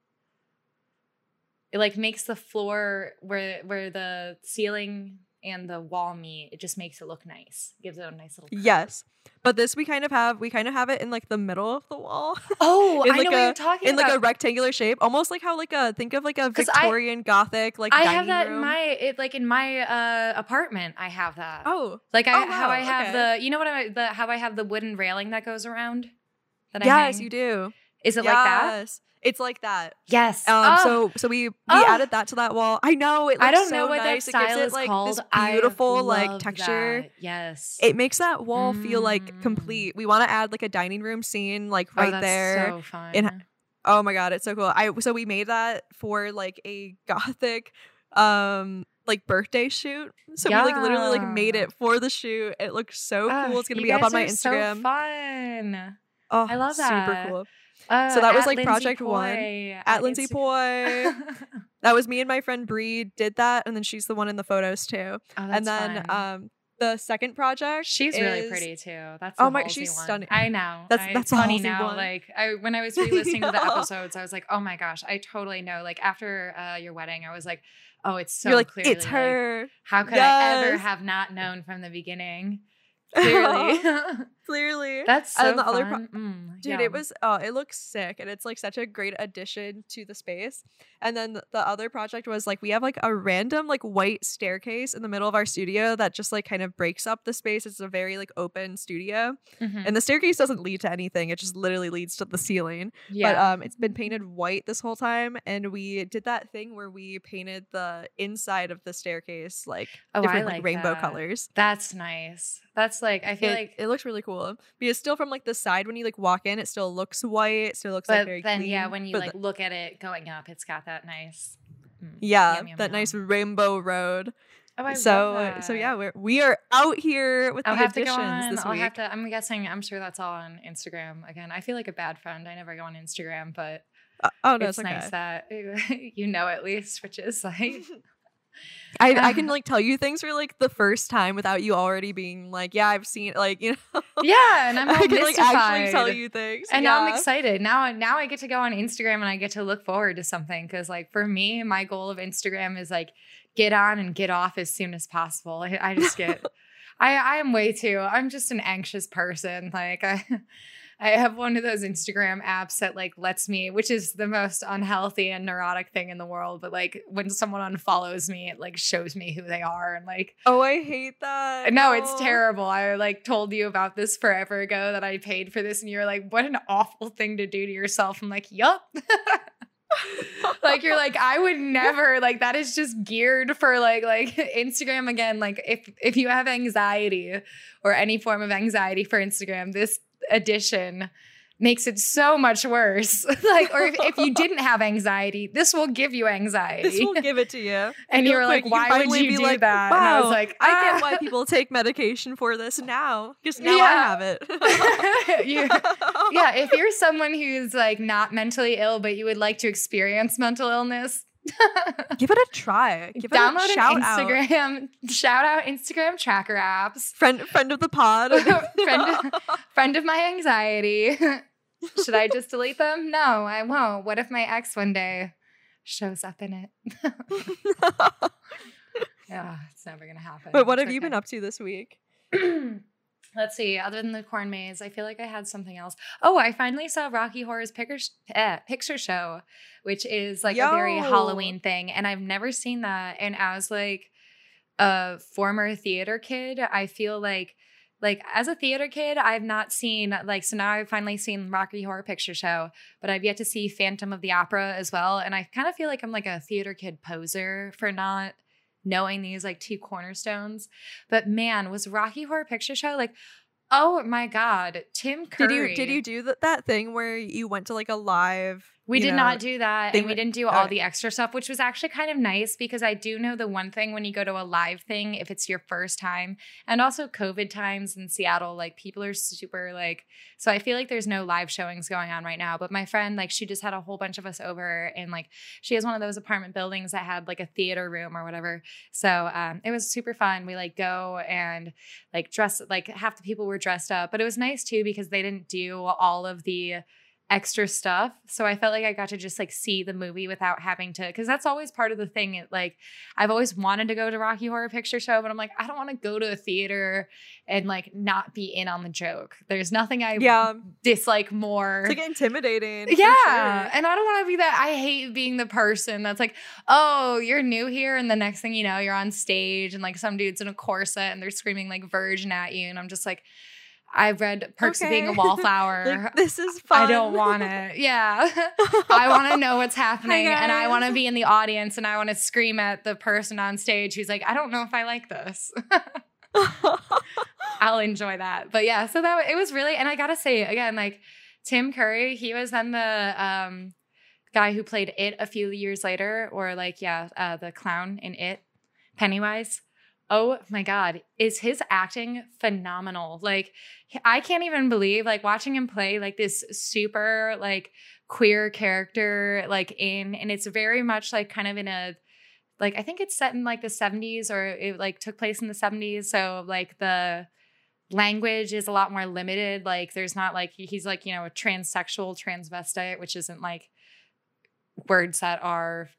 It like makes the floor where where the ceiling and the wall meet. It just makes it look nice. Gives it a nice little. curve. Yes, but this we kind of have we kind of have it in like the middle of the wall. Oh, In I like know what a- you're talking about. in like a rectangular shape, almost like how like a think of like a 'Cause I- Victorian Gothic like I have that room. in my it, like in my uh apartment. I have that. oh Like I Oh, how I have okay. the you know what I the how I have the wooden railing that goes around. That I yes, you do. Is it like that? Yes. It's like that. Yes. Um, Oh, so so we we Oh. added that to that wall. I know it. Looks I don't so know what nice. that style it gives it, is like, called. This beautiful like texture. that. Yes. It makes that wall feel like Mm. complete. We want to add like a dining room scene like oh, right that's there. So fun. in- Oh my god, it's so cool. I so we made that for like a gothic um like birthday shoot. So we like literally like made it for the shoot. It looks so Ah, cool. It's gonna be up on my are so Instagram. fun. oh, I love that. Super cool. Uh, So that was, like, Lindsay project one. Poi At Lindsay Poy. That was me and my friend Bree did that, and then she's the one in the photos too. Oh, and then fun. um the second project. She's really pretty too. That's Oh my- she's one. stunning. I know. That's- I- that's funny now. one. Like I when I was re-listening to the episodes, I was like, oh my gosh, I totally know. Like after uh, your wedding, I was like, oh, it's so You're like clearly it's like, her. how could I ever have not known from the beginning? Clearly, Clearly. that's so And the other pro- Mm, Dude, yum. it was oh, it looks sick and it's like such a great addition to the space. And then th- the other project was like we have like a random like white staircase in the middle of our studio that just like kind of breaks up the space. It's a very like open studio. Mhm. And the staircase doesn't lead to anything. It just literally leads to the ceiling. yeah. But um it's been painted white this whole time and we did that thing where we painted the inside of the staircase like Oh, different like, like rainbow that. colors. that's nice. That's like I feel It, like it looks really cool because still from like the side when you like walk in, it still looks white. It still looks like but very then clean. yeah, when you but like the- look at it going up, it's got that nice. mm, yeah, yum, yum, that nice rainbow road. Oh, I so so yeah, we're we are out here with I'll the additions on. this I'll week. have to. I'm guessing. I'm sure that's all on Instagram. Again, I feel like a bad friend. I never go on Instagram, but Uh, oh no, it's it's, okay. nice that you know at least, which is like I, I can ah. like tell you things for like the first time without you already being like, yeah, I've seen like you know. yeah, and I'm all I can like actually tell you things. And now I'm excited. Now, now I get to go on Instagram and I get to look forward to something. Cause like for me, my goal of Instagram is like get on and get off as soon as possible. I, I just get, I, I am way too, I'm just an anxious person. Like I, I have one of those Instagram apps that like lets me, which is the most unhealthy and neurotic thing in the world. But like when someone unfollows me, it like shows me who they are and like Oh, I hate that. no, it's Oh. terrible. I like told you about this forever ago that I paid for this, and you're like, "What an awful thing to do to yourself." I'm like, "Yup." like you're like, I would never like that is just geared for like like Instagram again. Like if if you have anxiety or any form of anxiety for Instagram, this edition makes it so much worse. like, or if, if you didn't have anxiety, this will give you anxiety. This will give it to you. and you Real were like, you why would you be do like, that? and I was "Wow, like, I "Ah." get why people take medication for this now. Because now I have it. Yeah, if you're someone who's like not mentally ill, but you would like to experience mental illness, Give it a try. Give download it a shout an out. Instagram, shout out Instagram tracker apps. Friend, friend of the pod. Friend- Friend of my anxiety. Should I just delete them? No, I won't. What if my ex one day shows up in it? Yeah, it's never gonna happen. but what It's have you been up to this week? Let's see. Other than the corn maze, I feel like I had something else. Oh, I finally saw Rocky Horror's Picture, eh, picture Show, which is like a very Halloween thing, and I've never seen that. And as like a former theater kid, I feel like like as a theater kid, I've not seen like so now I've finally seen Rocky Horror Picture Show, but I've yet to see Phantom of the Opera as well. And I kind of feel like I'm like a theater kid poser for not knowing these like two cornerstones. But man, was Rocky Horror Picture Show like, oh my god, Tim Curry. Did you did you do th- that thing where you went to like a live? We did know, not do that, and we didn't do all the extra stuff, which was actually kind of nice because I do know the one thing when you go to a live thing, if it's your first time, and also COVID times in Seattle, like people are super like. So I feel like there's no live showings going on right now. But my friend, like, she just had a whole bunch of us over, and like she has one of those apartment buildings that had like a theater room or whatever. So um, it was super fun. We like go and like dress like half the people were dressed up, but it was nice too because they didn't do all of the extra stuff. So I felt like I got to just like see the movie without having to cuz that's always part of the thing it, like I've always wanted to go to Rocky Horror Picture Show but I'm like I don't want to go to a theater and like not be in on the joke. There's nothing I Yeah. dislike more. It's like intimidating. yeah. sure. And I don't want to be that. I hate being the person that's like, oh, you're new here. And the next thing you know, you're on stage and like some dude's in a corset and they're screaming like virgin at you. And I'm just like, I read Perks of Being a Wallflower. Like, this is fun. I don't want it. Yeah. I want to know what's happening and I want to be in the audience and I want to scream at the person on stage who's like, I don't know if I like this. I'll enjoy that. But yeah, so that it was really, and I gotta say again, like Tim Curry, he was then the um guy who played it a few years later, or like yeah, uh, the clown in it. Pennywise. Oh my God. Is his acting phenomenal? Like, I can't even believe, like, watching him play like this super, like, queer character, like, in, and it's very much like kind of in a, like, I think it's set in like the 70s or it like took place in the 70s. So, like, the, language is a lot more limited like there's not like he's like you know a transsexual transvestite which isn't like words that are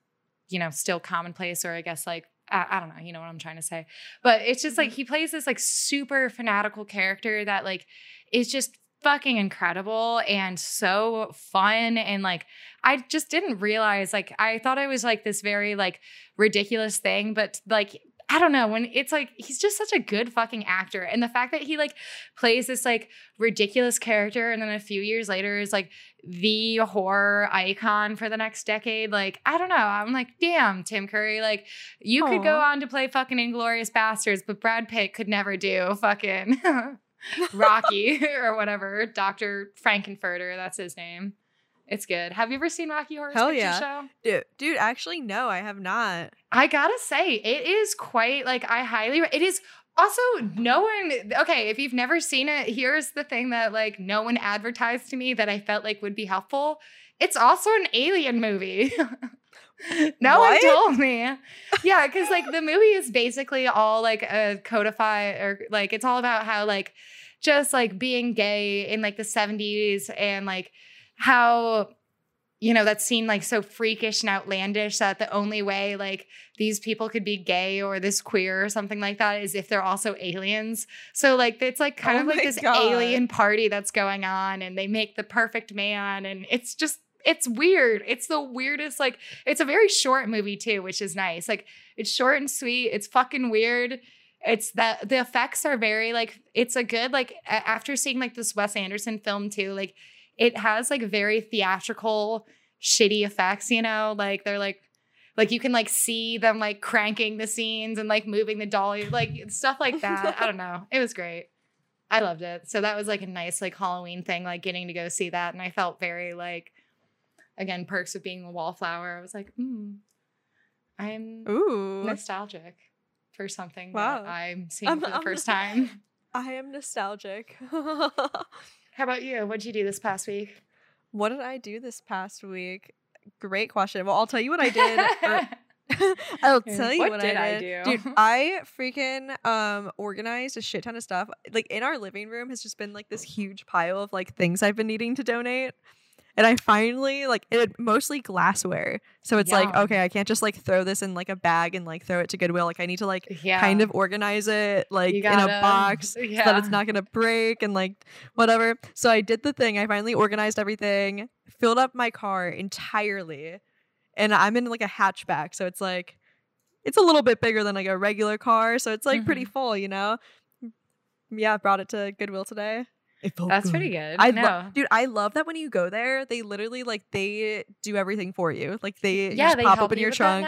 you know still commonplace or i guess like I, I, don't know you know what i'm trying to say but it's just like mm-hmm. he plays this like super fanatical character that like is just fucking incredible and so fun and like I just didn't realize like I thought I was like this very like ridiculous thing but like I don't know when it's like he's just such a good fucking actor and the fact that he like plays this like ridiculous character and then a few years later is like the horror icon for the next decade like I don't know I'm like damn Tim Curry like you Aww. could go on to play fucking Inglourious Basterds, but Brad Pitt could never do fucking Rocky or whatever Dr. Frank-N-Furter that's his name it's good. Have you ever seen Rocky Horror Hell Picture yeah. Show? Dude, dude, actually, no, I have not. I gotta say, it is quite like I highly. It is also no one. Okay, if you've never seen it, here's the thing that like no one advertised to me that I felt like would be helpful. It's also an alien movie. no what? one told me. Yeah, because like the movie is basically all like a codify or like it's all about how like just like being gay in like the 70s and like how you know that seemed like so freakish and outlandish that the only way like these people could be gay or this queer or something like that is if they're also aliens. So like it's like kind oh of like this God. alien party that's going on and they make the perfect man and it's just it's weird. It's the weirdest like it's a very short movie too which is nice. Like it's short and sweet. It's fucking weird. It's that the effects are very like it's a good like after seeing like this Wes Anderson film too like it has like very theatrical shitty effects, you know? Like they're like like you can like see them like cranking the scenes and like moving the dolly, like stuff like that. I don't know. It was great. I loved it. So that was like a nice like Halloween thing, like getting to go see that. And I felt very like again, perks of being a wallflower. I was like, hmm, I'm Ooh. nostalgic for something wow. that I'm seeing for the first time. I am nostalgic. How about you? What'd you do this past week? What did I do this past week? Great question. Well, I'll tell you what I did. Er, I'll tell you what, what did I, did. I do. Dude, I freaking um organized a shit ton of stuff. Like in our living room has just been like this huge pile of like things I've been needing to donate and I finally like it mostly glassware. So it's yeah. like, okay, I can't just like throw this in like a bag and like throw it to Goodwill. Like I need to like yeah. kind of organize it like gotta, in a box yeah. so that it's not gonna break and like whatever. So I did the thing. I finally organized everything, filled up my car entirely. And I'm in like a hatchback. So it's like it's a little bit bigger than like a regular car. So it's like mm-hmm. pretty full, you know? Yeah, brought it to Goodwill today. That's good. pretty good. I no. Lo- dude, I love that when you go there, they literally like they do everything for you. Like they yeah, they pop open you your trunk.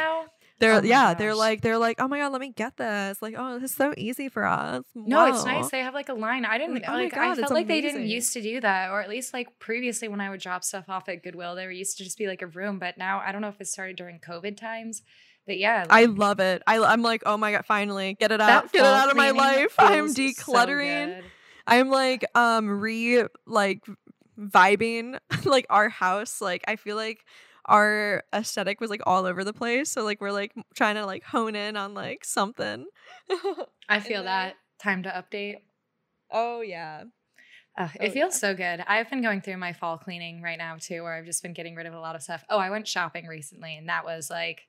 They're oh yeah, gosh. they're like they're like, oh my god, let me get this. Like, oh, this is so easy for us. No, it's nice. They have like a line. I didn't like. Oh like god, I felt like amazing. they didn't used to do that, or at least like previously when I would drop stuff off at Goodwill, there used to just be like a room. But now I don't know if it started during COVID times. But yeah, like, I love it. I, I'm like, oh my god, finally get it out, get it out of my life. I'm decluttering. So I'm like um re like vibing like our house. Like I feel like our aesthetic was like all over the place. So like we're like trying to like hone in on like something. I feel that. Time to update. Oh yeah. Oh, it oh, feels yeah. so good. I've been going through my fall cleaning right now too, where I've just been getting rid of a lot of stuff. Oh, I went shopping recently, and that was like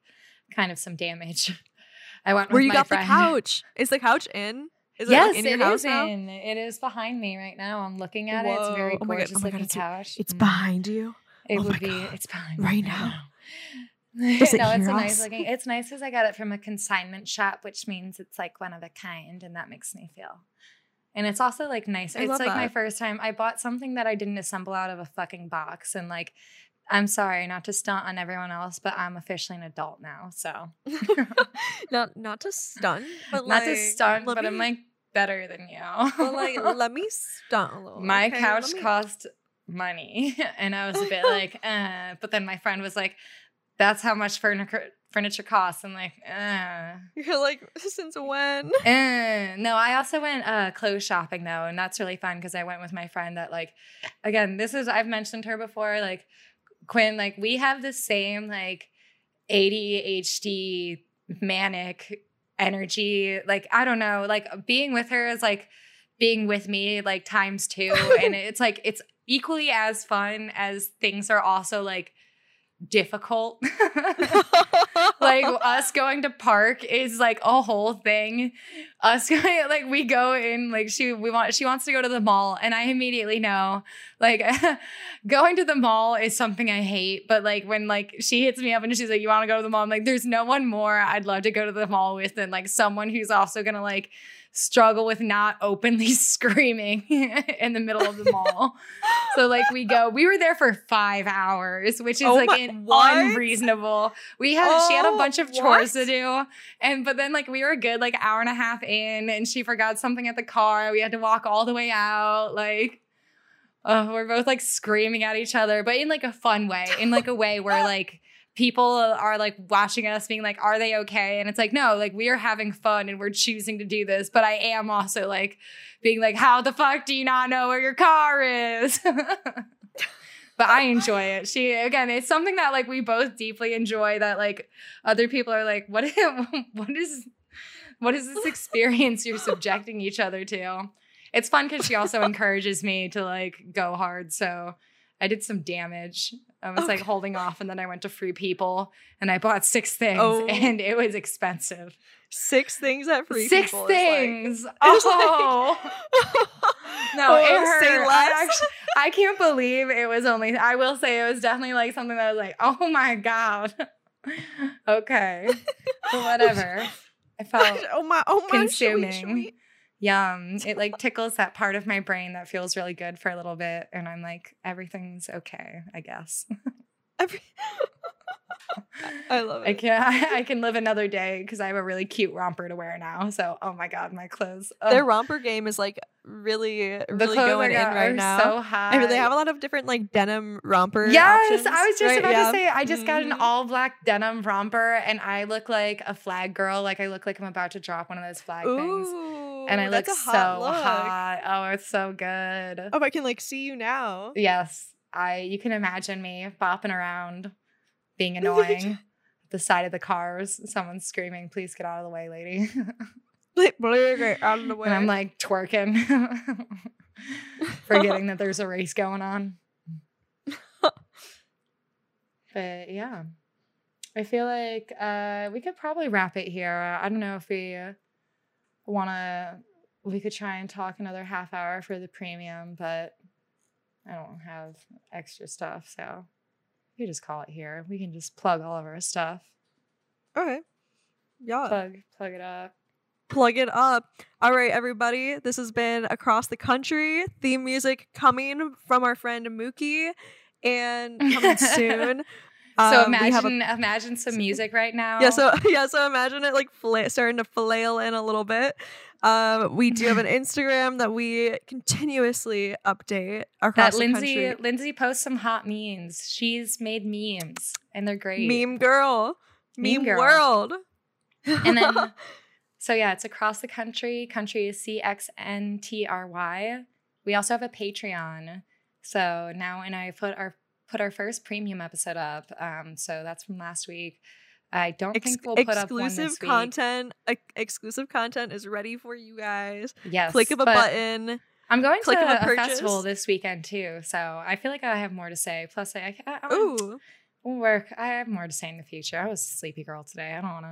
kind of some damage. I went where you got friend. the couch. Is the couch in? Is yes, it, in it is in. It is behind me right now. I'm looking at Whoa. it. It's very oh gorgeous oh looking couch. It's, mm. behind you. It oh would be. God. It's behind right now. no, it's a nice looking. It's nice because I got it from a consignment shop, which means it's like one of a kind, and that makes me feel. And it's also like nice. I it's like that. my first time. I bought something that I didn't assemble out of a fucking box, and like I'm sorry not to stunt on everyone else, but I'm officially an adult now. So not not to stunt, but not like, to stunt, but me, I'm like better than you. but like let me stunt a little. My okay? couch me... cost money, and I was a bit like, uh, but then my friend was like, "That's how much furniture furniture costs. I'm like, uh. You're like, since when? Eh. No, I also went uh clothes shopping though, and that's really fun because I went with my friend that like again, this is I've mentioned her before, like Quinn, like we have the same like ADHD manic energy. Like, I don't know, like being with her is like being with me like times two. and it's like it's equally as fun as things are also like difficult. like us going to park is like a whole thing. Us going like we go in like she we want she wants to go to the mall and I immediately know like going to the mall is something I hate. But like when like she hits me up and she's like, You want to go to the mall? I'm like, there's no one more I'd love to go to the mall with than like someone who's also gonna like struggle with not openly screaming in the middle of the mall. so like we go, we were there for five hours, which is Oh like my- an what? unreasonable. We had she had a Oh, bunch of chores what? to do, and but then like we were a good like hour and a half in, and she forgot something at the car. We had to walk all the way out, like. Oh, we're both like screaming at each other, but in like a fun way, in like a way where like people are like watching us being like, are they okay? And it's like, no, like we are having fun and we're choosing to do this. But I am also like being like, how the fuck do you not know where your car is? but I enjoy it. She again, it's something that like we both deeply enjoy that like other people are like, what what is what is this experience you're subjecting each other to? It's fun because she also encourages me to like go hard. So I did some damage. I was like holding off, and then I went to Free People and I bought six things, Oh. and it was expensive. Six things at free six people like- things. It's oh no, Oh, it hurt. say I, actually, I can't believe it was only. I will say it was definitely like something that was like, oh my god. okay, but whatever. I felt oh my, oh my, should we- should consuming. we- Yum. It like tickles that part of my brain that feels really good for a little bit. And I'm like, everything's okay, I guess. Every- I love it. I can I, I can live another day because I have a really cute romper to wear now. So oh my god, my clothes. Their romper game is like really, really going in right now. so. I mean, they have a lot of different like denim romper. Yes, options, I was just right? about Yeah. to say I just got an Mhm. all black denim romper and I look like a flag girl. Like I look like I'm about to drop one of those flag things. And I look so hot look. hot. Oh, it's so good. Oh, I can like see you now. Yes, I. You can imagine me bopping around, being annoying. at the side of the cars, someone's screaming, "Please get out of the way, lady!" Out of the way. and I'm like twerking, forgetting that there's a race going on. but yeah, I feel like uh, we could probably wrap it here. I don't know if we want to. We could try and talk another half hour for the premium, but I don't have extra stuff, so we just call it here. We can just plug all of our stuff. okay. Yeah. Plug, plug it up. plug it up. All right, everybody. This has been Across the Country. Theme music coming from our friend Mookie and coming soon. So Um, we have a- imagine imagine some music right now. yeah, so yeah, so imagine it like fla- starting to flail in a little bit. Um, we do have an Instagram that we continuously update across that the Lindsay country. Lindsay posts some hot memes. She's made memes and they're great. Meme girl, Meme meme, girl. world. And then so yeah, it's across the country. Country is C X N T R Y. We also have a Patreon. So now and I put our put our first premium episode up. Um, so that's from last week. I don't Ex- think we'll put exclusive this week. content. ex- exclusive content is ready for you guys. Yes, Click of a button. I'm going click of to a a, festival purchase. this weekend too, so I feel like I have more to say. Plus, I, I, I Ooh. Work. I have more to say in the future. I was a sleepy girl today. I don't want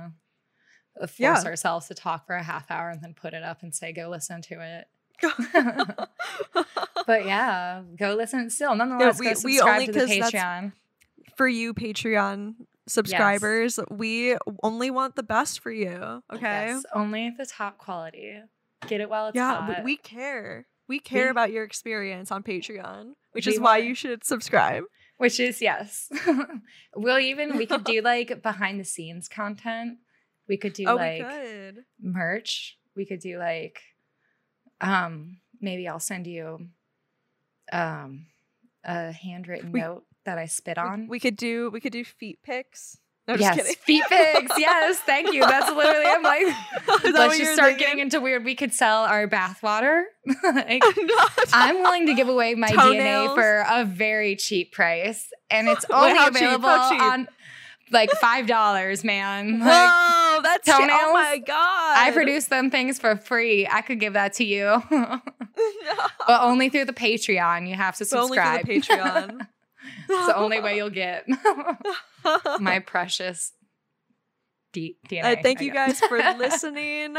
to force Yeah. ourselves to talk for a half hour and then put it up and say, go listen to it. But yeah, go listen still. Nonetheless, we- go we subscribe only- to the Patreon. for you Patreon subscribers, we only want the best for you. Okay. Yes, only the top quality. Get it while it's yeah, hot. we, we care. We care We- about your experience on Patreon, which is why you should subscribe. Which is yes. we'll even we could do like behind the scenes content. We could do oh, like we could. merch. We could do like um maybe I'll send you um a handwritten We- note that I spit on. We, could do we could do feet pics. No, yes, kidding. feet pics. Yes, thank you. That's literally. I'm like, Is that what let's just start thinking? getting into weird. We could sell our bathwater. like, I'm willing to give away my Toenails. DNA for a very cheap price, and it's only cheap? available How cheap? on like five dollars, man. Like, That's oh my god! I produce them things for free. I could give that to you, No. but only through the Patreon. You have to But only subscribe. the Patreon. it's the only way you'll get my precious D- DNA. Uh, thank you guys for listening.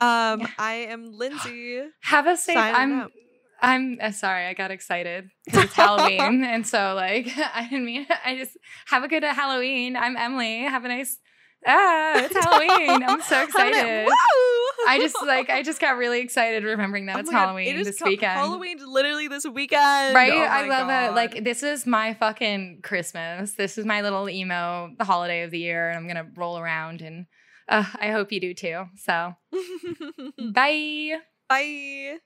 Um, I am Lindsay. Have a safe. I'm. out. I'm uh, sorry. I got excited because it's Halloween, and so like I didn't mean. I just have a good Halloween. I'm Emily. Have a nice. Ah, it's Halloween. I'm so excited. I just like I just got really excited remembering that Oh it's God, Halloween it is this weekend. Halloween's literally this weekend. Right? Oh I love it. Like this is my fucking Christmas. This is my little emo the holiday of the year, and I'm gonna roll around and uh, I hope you do too. So bye. Bye.